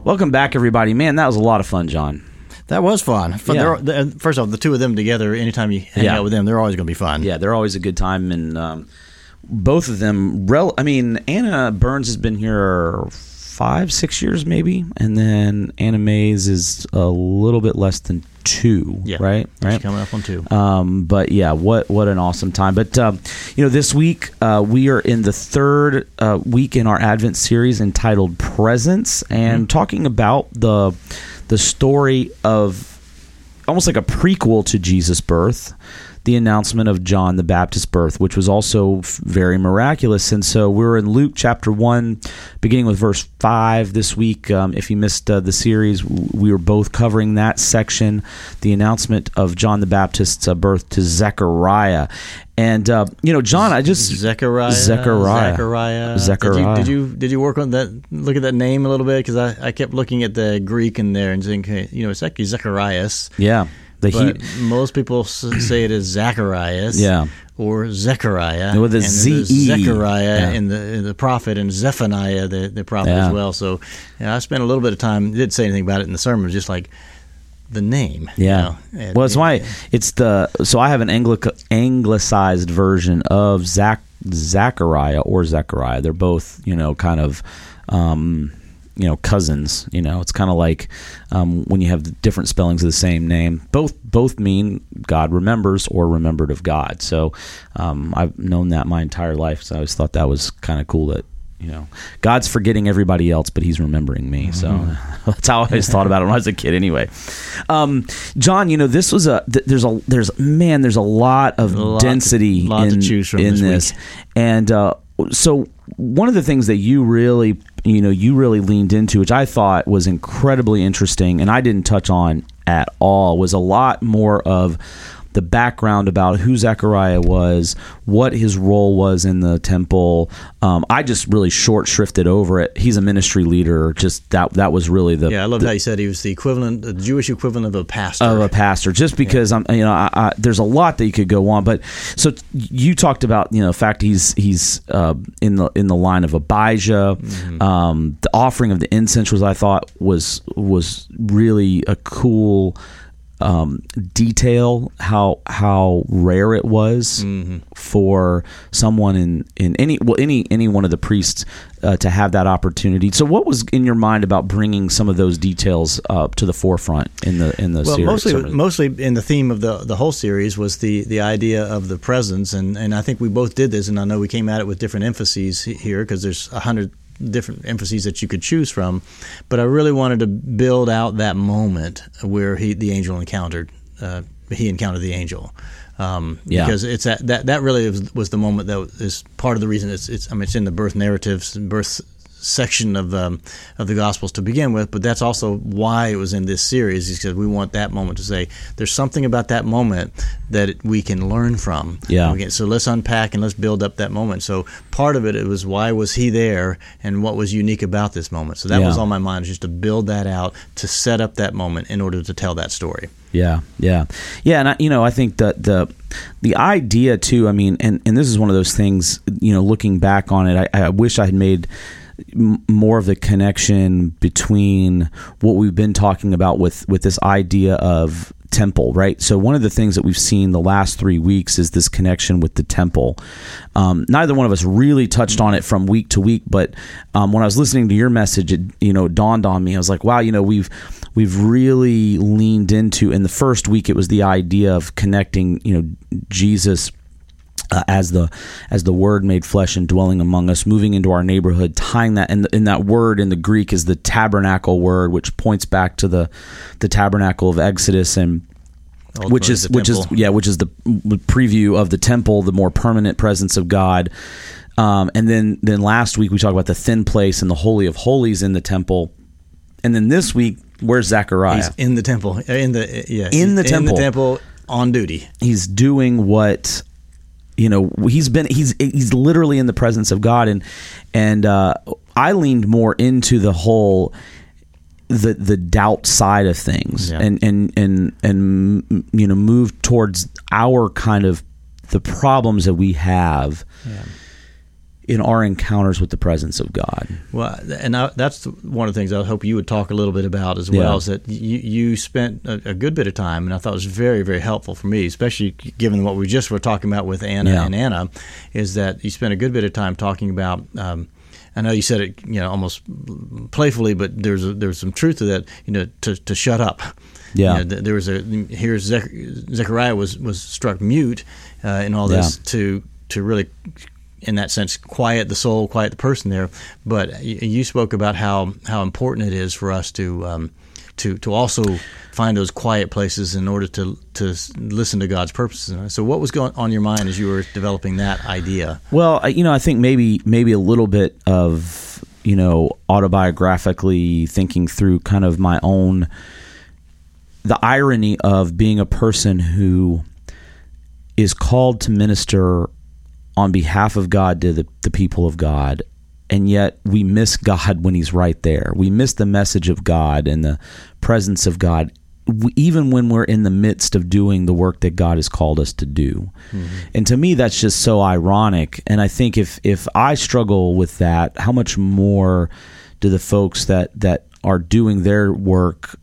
Welcome back, everybody. Man, that was a lot of fun, John. That was fun. fun Yeah. they're- the- First off, the two of them together, anytime you hang Yeah. out with them, they're always going to be fun. Yeah, they're always a good time, and um, both of them. Rel- I mean, Anna Burns has been here five, six years, maybe, and then Anna Mays is a little bit less than two. Yeah. right, right. coming up on two. Um, but yeah, what what an awesome time! But um, you know, this week uh, we are in the third uh, week in our Advent series entitled "Presence" and talking about the the story of almost like a prequel to Jesus' birth, the announcement of John the Baptist's birth, which was also very miraculous. And so we're in Luke chapter 1, beginning with verse 5 this week. Um, if you missed uh, the series, we were both covering that section, the announcement of John the Baptist's uh, birth to Zechariah. And uh, you know, John, I just Zechariah. Zechariah. Zechariah. Zechariah. Did you, did you did you work on that? Look at that name a little bit because I, I kept looking at the Greek in there and thinking, you know, it's actually Zacharias. yeah, the But he, most people say it is Zacharias. Yeah. Or Zechariah. With a and Z-E. Zechariah Yeah. in the the prophet and Zephaniah the, the prophet Yeah. as well. So yeah, I spent a little bit of time. Didn't say anything about it in the sermon. Just like the name. you Yeah. know, and- well, it's why it's the so I have an Anglic, anglicized version of Zach Zachariah or Zechariah. They're both you know kind of. Um, you know, cousins. You know, it's kind of like um, when you have different spellings of the same name. Both both mean God remembers or remembered of God. So um, I've known that my entire life. So I always thought that was kind of cool that you know God's forgetting everybody else, but He's remembering me. So that's how I always thought about it when I was a kid. Anyway, um, John, you know this was a th- there's a there's man there's a lot of lot to- density lot to in in this this, and uh, so one of the things that you really you know you really leaned into, which I thought was incredibly interesting, and I didn't touch on at all, was a lot more of the background about who Zechariah was, what his role was in the temple. Um, I just really short shrifted over it. He's a ministry leader. Just that that was really the Yeah, I loved the, how you said he was the equivalent, the Jewish equivalent of a pastor. of a pastor just because I'm you know I, I, there's a lot that you could go on but so you talked about you know the fact he's he's uh, in the in the line of Abijah um, the offering of the incense was I thought was was really a cool um, detail how how rare it was for someone in in any well any any one of the priests uh, to have that opportunity. So, what was in your mind about bringing some of those details uh, to the forefront in the in the well, series? mostly, mostly in the theme of the the whole series was the the idea of the presence, and and I think we both did this, and I know we came at it with different emphases here because there's a hundred different emphases that you could choose from, but I really wanted to build out that moment where he the angel encountered uh, he encountered the angel. Um, Yeah. because it's that, that that really was, was the moment that is part of the reason it's it's I mean it's in the birth narratives and birth section of um, of the Gospels to begin with, but that's also why it was in this series. Is because we want that moment to say there's something about that moment that we can learn from. Yeah. Can- so let's unpack and let's build up that moment. So part of it, it was why was he there and what was unique about this moment. So that Yeah. was on my mind, just to build that out to set up that moment in order to tell that story. Yeah, yeah, yeah, and I, you know, I think that the the idea too. I mean, and and this is one of those things. You know, looking back on it, I, I wish I had made more of the connection between what we've been talking about with with this idea of temple right? So one of the things that we've seen the last three weeks is this connection with the temple. Um, neither one of us really touched on it from week to week but um, when i was listening to your message it you know dawned on me. I was like wow you know we've we've really leaned into in the first week it was the idea of connecting you know jesus uh, as the as the word made flesh and dwelling among us moving into our neighborhood tying that and in that word in the greek is the tabernacle word which points back to the the tabernacle of exodus and which is which is yeah which is the preview of the temple the more permanent presence of god. Um, and then then last week we talked about the thin place and the holy of holies in the temple. And then this week where's zechariah? He's in the temple, in the yeah, In the he's temple. in the temple on duty. he's doing what you know he's been he's he's literally in the presence of God. And and uh, I leaned more into the whole the the doubt side of things Yeah. and and and and you know move towards our kind of the problems that we have in our encounters with the presence of God. Well, and I, that's one of the things I hope you would talk a little bit about as well. Yeah. Is that you, you spent a, a good bit of time, and I thought it was very, very helpful for me, especially given what we just were talking about with Anna Yeah. and Anna, is that you spent a good bit of time talking about. Um, I know you said it, you know, almost playfully, but there's a, there's some truth to that. You know, to, to shut up. Yeah. You know, there was a here's Zech, Zechariah was was struck mute uh, in all this Yeah. to to really in that sense quiet the soul quiet the person there but you spoke about how how important it is for us to um, to to also find those quiet places in order to to listen to God's purposes. So, what was going on your mind as you were developing that idea? Well, you know, I think maybe maybe a little bit of you know autobiographically thinking through kind of my own the irony of being a person who is called to minister on behalf of God to the, the people of God and yet we miss God when He's right there. We miss the message of God and the presence of God, even when we're in the midst of doing the work that God has called us to do. Mm-hmm. And to me, that's just so ironic. And I think if if I struggle with that, how much more do the folks that that are doing their work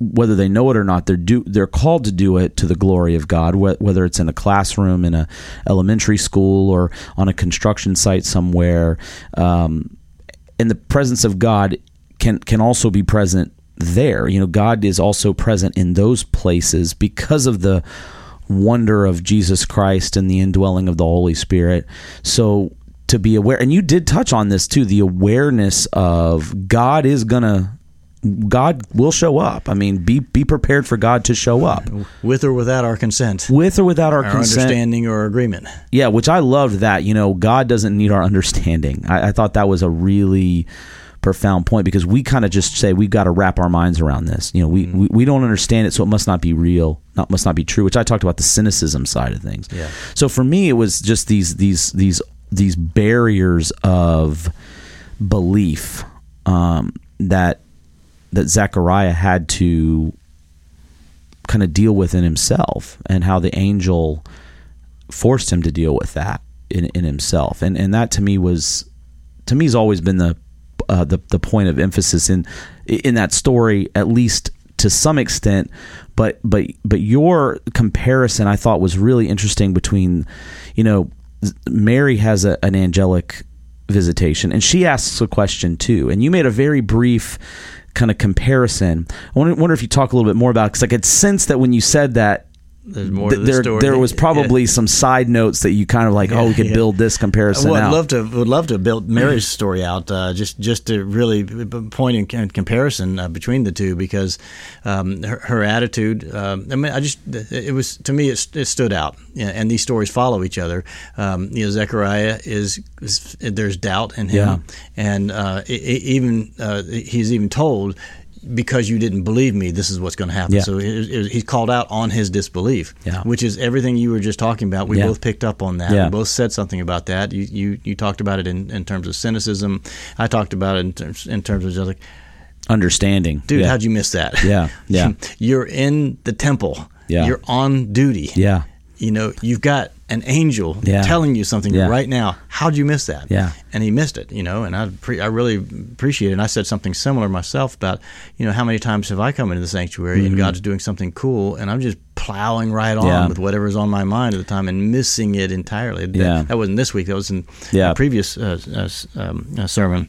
whether they know it or not, they're do they're called to do it to the glory of God. Whether it's in a classroom, in a elementary school, or on a construction site somewhere, um, and the presence of God can can also be present there. You know, God is also present in those places because of the wonder of Jesus Christ and the indwelling of the Holy Spirit. So to be aware, and you did touch on this too, the awareness of God is gonna God will show up. I mean, be be prepared for God to show up with or without our consent. With or without our, our consent, understanding or agreement. Yeah, which I loved that. You know, God doesn't need our understanding. I, I thought that was a really profound point because we kind of just say we've got to wrap our minds around this. You know, we, mm-hmm. we, we don't understand it, so it must not be real, not must not be true. Which I talked about the cynicism side of things. Yeah. So for me, it was just these these these these barriers of belief um, that that Zechariah had to kind of deal with in himself and how the angel forced him to deal with that in, in himself. And and that to me was to me has always been the uh, the the point of emphasis in in that story at least to some extent but but but your comparison I thought was really interesting between you know Mary has a, an angelic visitation and she asks a question too and you made a very brief kind of comparison. I wonder, wonder if you talk a little bit more about because I could sense that when you said that there's more th- the there, story. there was probably yeah. some side notes that you kind of like, yeah, oh, we could yeah. build this comparison. Well, I'd love to would love to build Mary's story out, uh, just just to really point in comparison uh, between the two because um, her, her, attitude. Um, I mean, I just it was to me it, it stood out, and these stories follow each other. Um, you know, Zechariah is, is, there's doubt in him, and uh, it, it even uh, he's even told because you didn't believe me, this is what's going to happen. Yeah. So he's called out on his disbelief, yeah. which is everything you were just talking about. We yeah. both picked up on that. We both said something about that. You you, you talked about it in, in terms of cynicism. I talked about it in terms, in terms of just like understanding. Dude, how'd you miss that? Yeah, yeah. You're in the temple. Yeah. You're on duty. Yeah. You know, you've got an angel yeah. telling you something yeah. right now. How'd you miss that? Yeah. And he missed it, you know, and I pre- I really appreciate it. And I said something similar myself about, you know, how many times have I come into the sanctuary mm-hmm. and God's doing something cool and I'm just plowing right on yeah. with whatever's on my mind at the time and missing it entirely. That, yeah. that wasn't this week. That was in yeah. a previous uh, uh, um, uh, sermon.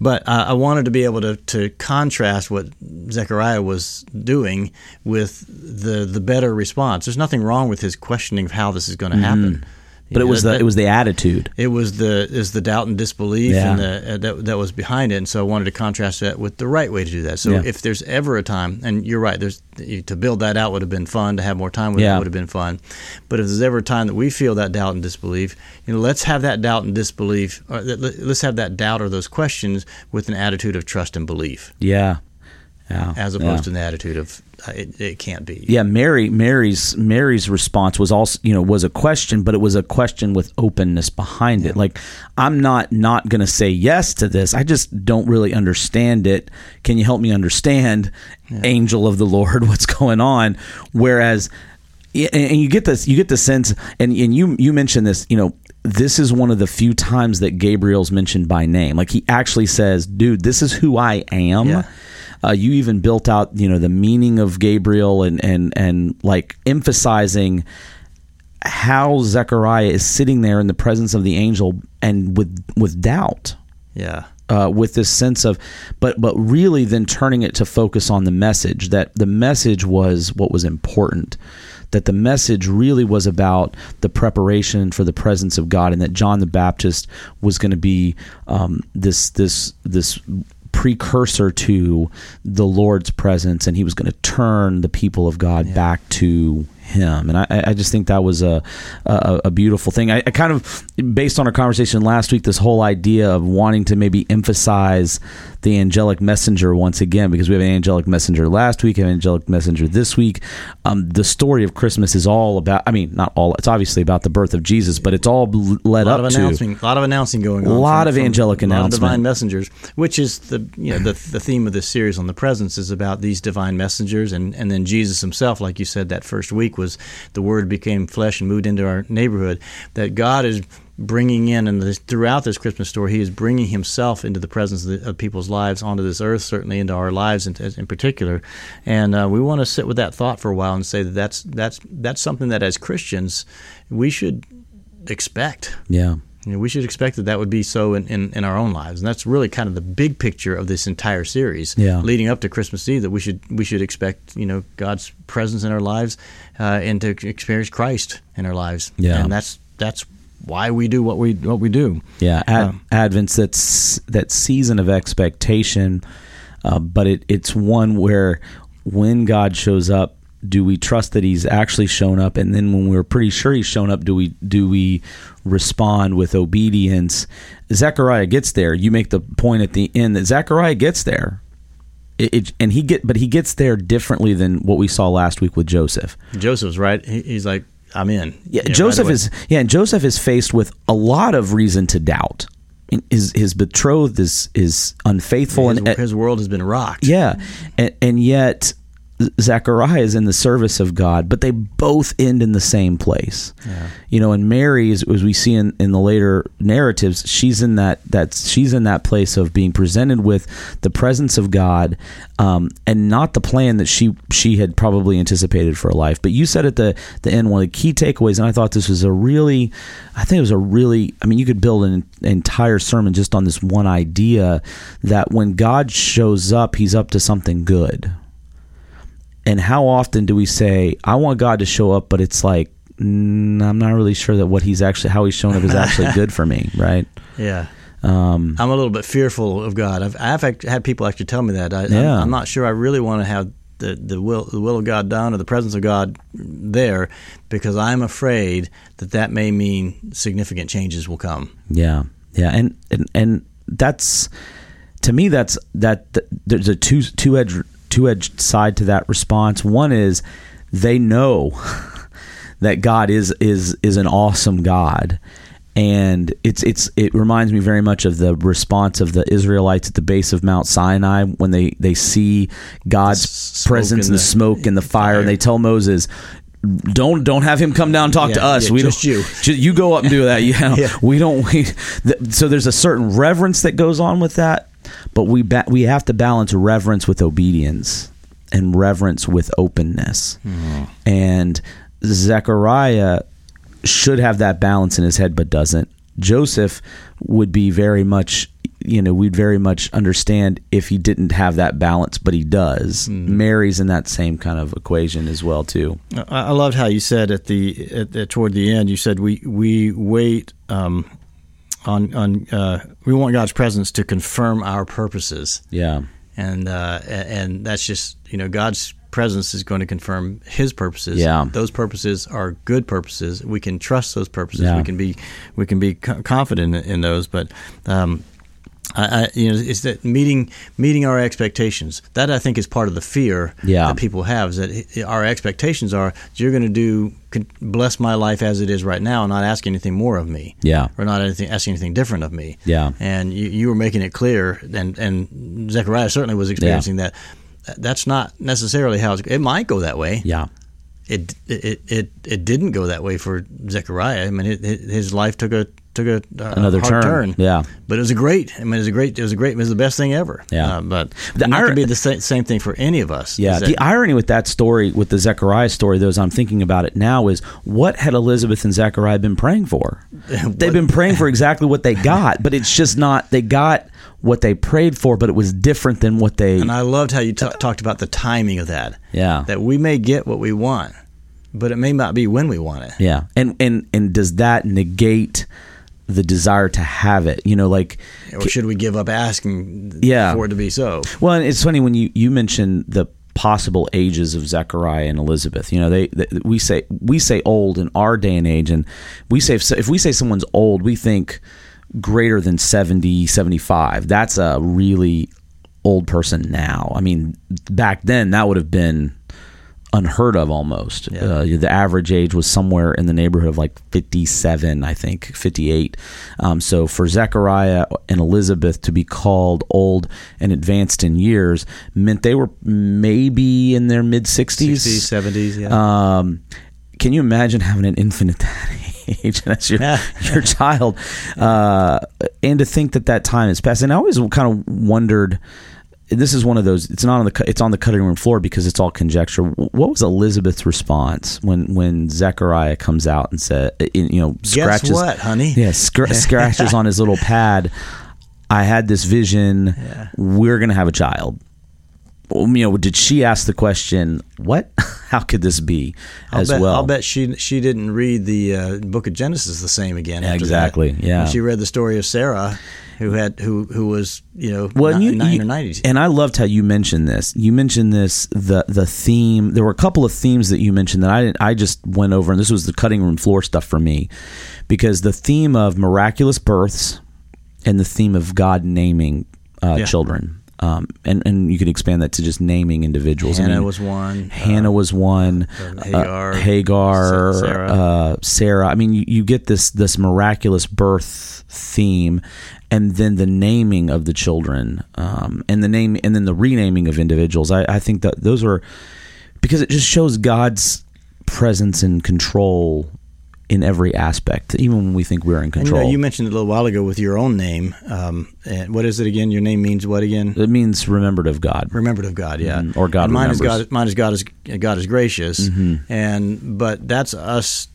But uh, I wanted to be able to, to contrast what Zechariah was doing with the the better response. There's nothing wrong with his questioning of how this is going to happen. Mm-hmm. But it was that, the it was the attitude. It was the is the doubt and disbelief yeah. and the, uh, that that was behind it. And so I wanted to contrast that with the right way to do that. So yeah. if there's ever a time, and you're right, there's to build that out would have been fun. To have more time with yeah. it would have been fun. But if there's ever a time that we feel that doubt and disbelief, you know, let's have that doubt and disbelief. Or let's have that doubt or those questions with an attitude of trust and belief. Yeah. Yeah. As opposed to an attitude of Uh, it, it, can't be. Yeah, Mary Mary's Mary's response was also you know was a question, but it was a question with openness behind yeah. it. Like I'm not not going to say yes to this. I just don't really understand it. Can you help me understand, yeah. angel of the Lord, what's going on? Whereas and you get this you get the sense and and you you mentioned this, you know, this is one of the few times that Gabriel's mentioned by name. Like he actually says, "Dude, this is who I am." Yeah uh, you even built out, you know, the meaning of Gabriel and and and like emphasizing how Zechariah is sitting there in the presence of the angel and with with doubt. Yeah. Uh, with this sense of, but but really then turning it to focus on the message that the message was what was important, that the message really was about the preparation for the presence of God, and that John the Baptist was going to be um, this this this precursor to the Lord's presence, and he was going to turn the people of God back to him. And I, I just think that was a a, a beautiful thing. I, I, kind of based on our conversation last week this whole idea of wanting to maybe emphasize the angelic messenger once again because we have an angelic messenger last week an angelic messenger this week. Um, the story of christmas is all about i mean not all it's obviously about the birth of jesus but it's all led up to a lot of announcing going on a lot from, of angelic from, announcement divine messengers which is the you know the, the theme of this series on the presence is about these divine messengers and and then jesus himself like you said that first week week was the Word became flesh and moved into our neighborhood. That God is bringing in, and this, throughout this Christmas story, He is bringing Himself into the presence of, the, of people's lives, onto this earth, certainly into our lives in, in particular. And uh, we want to sit with that thought for a while and say that that's that's that's something that as Christians we should expect. Yeah. You know, we should expect that that would be so in, in, in, our own lives, and that's really kind of the big picture of this entire series, yeah. leading up to Christmas Eve. That we should we should expect you know God's presence in our lives, uh, and to experience Christ in our lives. Yeah, and that's that's why we do what we what we do. Yeah, Ad, um, Advent's that's that season of expectation, uh, but it, it's one where when God shows up, do we trust that he's actually shown up? And then when we're pretty sure he's shown up do we do we respond with obedience? Zechariah gets there. You make the point at the end that zechariah gets there. It, it, and he get but he gets there differently than what we saw last week with joseph. Joseph's right. He, he's like i'm in. Yeah, joseph right is yeah and joseph is faced with a lot of reason to doubt. His his betrothed is is unfaithful his, and uh, his world has been rocked. Yeah and, and yet Zechariah is in the service of God, but they both end in the same place. Yeah. You know, and Mary, as, as we see in, in the later narratives, she's in that that she's in that place of being presented with the presence of God, um, and not the plan that she she had probably anticipated for her life. But you said at the the end one of the key takeaways, and I thought this was a really, I think it was a really, I mean, you could build an entire sermon just on this one idea that when God shows up, He's up to something good and how often do we say, I want God to show up, but it's like, mm, I'm not really sure that what he's actually, how he's shown up is actually good for me, right? Yeah. Um, I'm a little bit fearful of God. I've, I've had people actually tell me that. I, yeah. I'm, not sure I really want to have the, the will the will of God done or the presence of God there because I'm afraid that that may mean significant changes will come. Yeah, yeah, and and, and that's to me that's that, that there's a two two edge two edged side to that response. One is they know that God is is is an awesome God. And it's it's it reminds me very much of the response of the Israelites at the base of Mount Sinai when they, they see God's presence and the, the, smoke and the fire, fire, and they tell Moses, don't don't have him come down and talk yeah, to us. Yeah, we just you. Just, you go up and do that. Yeah, yeah. we don't. We, so there's a certain reverence that goes on with that, but we ba- we have to balance reverence with obedience and reverence with openness. Mm. And Zechariah should have that balance in his head, but doesn't. Joseph would be very much, you know, we'd very much understand if he didn't have that balance, but he does. Mm. Mary's in that same kind of equation as well, too. I loved how you said at the at, at, toward the end, you said we we wait um, on on uh, we want God's presence to confirm our purposes. Yeah, and uh, and that's just you know God's presence is going to confirm His purposes. Yeah, those purposes are good purposes. We can trust those purposes. Yeah. We can be we can be confident in, in those. But um, I, I, you know, it's that meeting meeting our expectations. That I think is part of the fear yeah. that people have. Is that our expectations are you're going to do bless my life as it is right now, and not ask anything more of me. Yeah, or not anything asking anything different of me. Yeah, and you, you were making it clear, and and Zechariah certainly was experiencing yeah. that. That's not necessarily how it might go that way. Yeah, it it it it didn't go that way for Zechariah. I mean, it, it, his life took a took a uh, another turn. turn. Yeah, but it was a great. I mean, it was a great. It was a great. It was the best thing ever. Yeah, uh, but the ir- could be the same, same thing for any of us. Yeah, the irony with that story, with the Zechariah story, though, as I'm thinking about it now, is what had Elizabeth and Zechariah been praying for? They've been praying for exactly what they got, but it's just not. They got what they prayed for, but it was different than what they. And I loved how you t- talked about the timing of that. Yeah, that we may get what we want, but it may not be when we want it. Yeah, and and and does that negate? The desire to have it. You know, like Or should we give up asking Yeah. for it to be so? Well, and it's funny when you you mention the possible ages of Zechariah and Elizabeth. You know, they, they we say we say old in our day and age, and we say if, if we say someone's old, we think greater than 70, 75. That's a really old person now. I mean, back then that would have been unheard of almost. Uh, the average age was somewhere in the neighborhood of like 57, I think, 58. Um, so for Zechariah and Elizabeth to be called old and advanced in years meant they were maybe in their mid 60s. 60s, 70s, yeah. Um, can you imagine having an infant at that age and that's your your child? Uh, and to think that that time has passed. And I always kind of wondered. This is one of those. It's not on the. It's on the cutting room floor because it's all conjecture. What was Elizabeth's response when when Zechariah comes out and said, you know, scratches what, honey? Yeah, scr- scratches on his little pad. I had this vision. We're gonna have a child. Um, you know, did she ask the question, "What? How could this be?" I'll As bet, well, I'll bet she she didn't read the uh, book of Genesis the same again. After exactly, That. yeah. When she read the story of Sarah, who had who who was you know well, ni- you, nine you- or nineties. and I loved how you mentioned this. You mentioned this the the theme. There were a couple of themes that you mentioned that I didn't. I just went over, and this was the cutting room floor stuff for me, because the theme of miraculous births and the theme of God naming uh, Yeah. children. Um, and, and you could expand that to just naming individuals. I Hannah mean, was one. Hannah was one. uh, uh, Hagar, Hagar, Sarah. Uh, Sarah. I mean, you, you get this this miraculous birth theme, and then the naming of the children, um, and the name, and then the renaming of individuals. I, I think that those are because it just shows God's presence and control in every aspect, even when we think we're in you control. know, you mentioned it a little while ago with your own name. Um, and what is it again? Your name means what again? it means remembered of God. remembered of God, yeah, Mhm. Or God And mine is remembers. God. Mine is God is God is gracious, Mm-hmm. and but that's us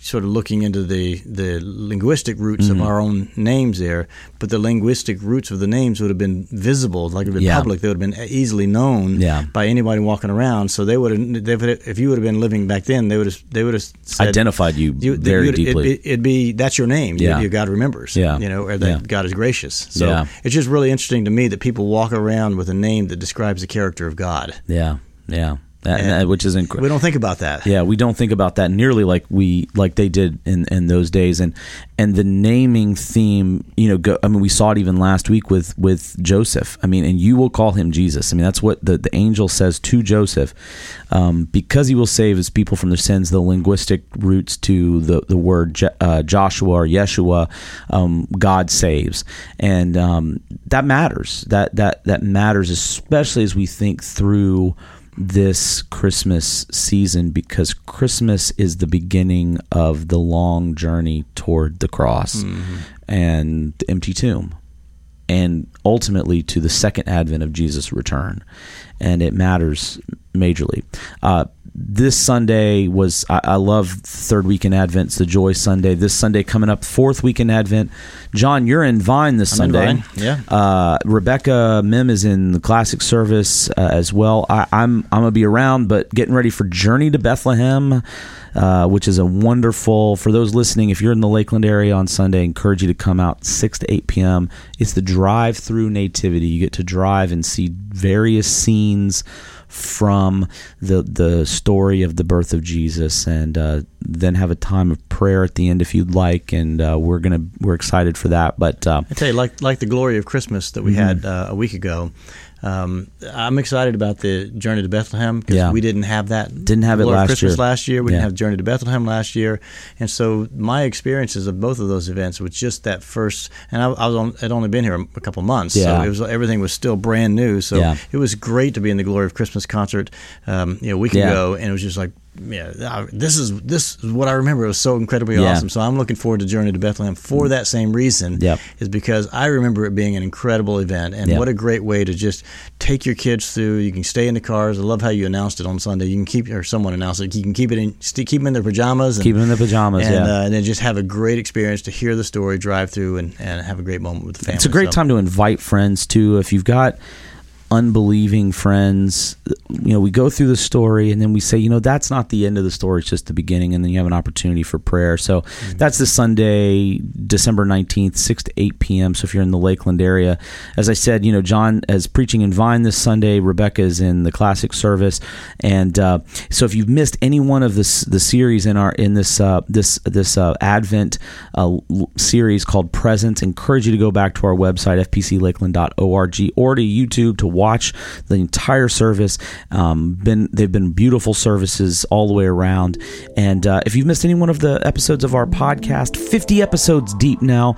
sort of looking into the the linguistic roots Mm-hmm. of our own names there. But the linguistic roots of the names would have been visible, like it would have been Yeah. public. They would have been easily known Yeah. by anybody walking around. So they would have, they would have, if you would have been living back then, they would have they would have said, Identified you, you- very deeply. It'd be, it'd be that's your name. Yeah. you, God remembers. Yeah. you know, or that Yeah. God is gracious. So Yeah. it's just really interesting to me that people walk around with a name that describes the character of God. yeah, yeah. That, And that- which is incredible. We don't think about that. Yeah, we don't think about that nearly like we like they did in, in those days, and and the naming theme, you know, go, I mean, we saw it even last week with with Joseph. I mean, and you will call him Jesus. I mean, that's what the the angel says to Joseph, um, because he will save his people from their sins. The linguistic roots to the the word Je- uh, Joshua or Yeshua, um, God saves, and um, that matters. That that that matters, especially as we think through this Christmas season because Christmas is the beginning of the long journey toward the cross and the empty tomb and ultimately to the second advent of Jesus' return. And it matters majorly. Uh, this Sunday was, I, I love third week in Advent, it's the Joy Sunday. This Sunday coming up, fourth week in Advent. John, you're in Vine this I'm in Sunday. Vine, yeah. Uh, Rebecca Mim is in the classic service uh, as well. I, I'm I'm gonna be around, but getting ready for Journey to Bethlehem, uh, which is a wonderful. For those listening, if you're in the Lakeland area on Sunday, I encourage you to come out six to eight p.m. It's the drive-through nativity. You get to drive and see various scenes from the the story of the birth of Jesus, and uh, then have a time of prayer at the end if you'd like. And uh, we're gonna we're excited for that. But uh, I tell you, like like the glory of Christmas that we Mm-hmm. had uh, a week ago. Um, I'm excited about the journey to Bethlehem because Yeah. we didn't have that. Didn't have it Glory last Christmas year. last year. We Yeah. didn't have Journey to Bethlehem last year, and so my experiences of both of those events was just that first. And I, I was on, had only been here a couple months, Yeah. so it was everything was still brand new. So it was great to be in the Glory of Christmas concert, um, you know, a week ago, and it was just like. Yeah, this is this is what I remember. It was so incredibly Yeah. awesome. So I'm looking forward to Journey to Bethlehem for that same reason Yep. is because I remember it being an incredible event, and Yeah. what a great way to just take your kids through. You can stay in the cars. I love how you announced it on Sunday. You can keep or someone announced it. You can keep it in, keep them in their pajamas, and, keep them in the pajamas. and, yeah. uh, and then just have a great experience to hear the story, drive through, and, and have a great moment with the family. It's a great So- time to invite friends too. If you've got unbelieving friends. You know, we go through the story and then we say, you know, that's not the end of the story; it's just the beginning. And then you have an opportunity for prayer. So mm-hmm. that's this Sunday, December nineteenth, six to eight p.m. So if you're in the Lakeland area, as I said, you know, John is preaching in Vine this Sunday. Rebecca is in the classic service, and uh, so if you've missed any one of this the series in our in this uh, this this uh, Advent uh, series called Presence, encourage you to go back to our website fpclakeland.org or to YouTube to watch the entire service. Um, been they've been beautiful services all the way around. And uh, if you've missed any one of the episodes of our podcast, 50 episodes deep now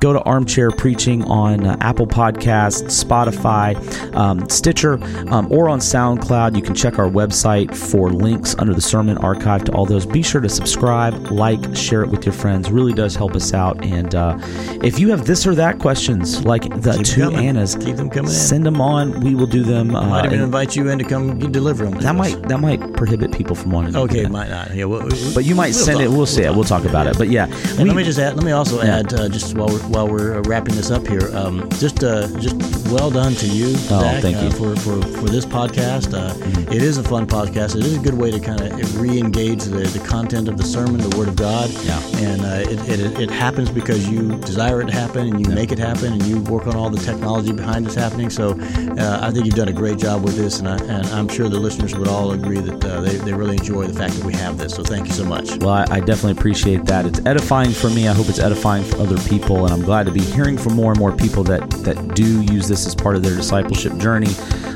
go to Armchair Preaching on uh, Apple Podcasts, Spotify, um, Stitcher, um, or on SoundCloud. You can check our website for links under the sermon archive to all those. Be sure to subscribe, like, share it with your friends. Really does help us out. And uh, if you have this or that questions, like the Keep two coming. Annas, Keep them coming send them on. We will do them. Uh, might even and invite you in to come deliver them. that us. might that might prohibit people from wanting to. Okay, that. might not. Yeah, we- we- But you might we'll send it. We'll see it. We'll talk about it. But yeah, we- let me just add. Let me also Yeah. add, uh, just while we're, while we're uh, wrapping this up here, um, just uh, just well done to you, Oh, Zach, thank uh, you. for, for for this podcast. Uh, Mm-hmm. it is a fun podcast. It is a good way to kind of re-engage the, the content of the sermon, the Word of God. Yeah. And uh, it, it it happens because you desire it to happen, and you make it happen, and you work on all the technology behind this happening. So uh, I think you've done a great job with this, and I, and I'm sure the listeners would all agree that uh, they they really enjoy the fact that we have this. So thank you so much. Well, I, I definitely appreciate that. It's edifying for me. I hope it's edifying for other people, and I'm glad to be hearing from more and more people that that do use this as part of their discipleship journey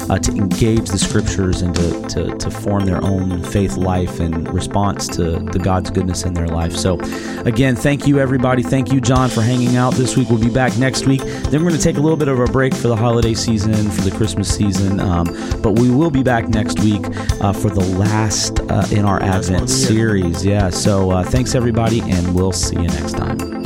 uh, to engage the scriptures and to, to to form their own faith life in response to the God's goodness in their life. So, again, thank you everybody. Thank you, John, for hanging out this week. We'll be back next week. Then we're going to take a little bit of a break for the holiday season, for the Christmas season, um, but we will be back next week uh, for the last uh, in our Advent series. Yeah. So uh, thanks everybody, and we'll see you next time.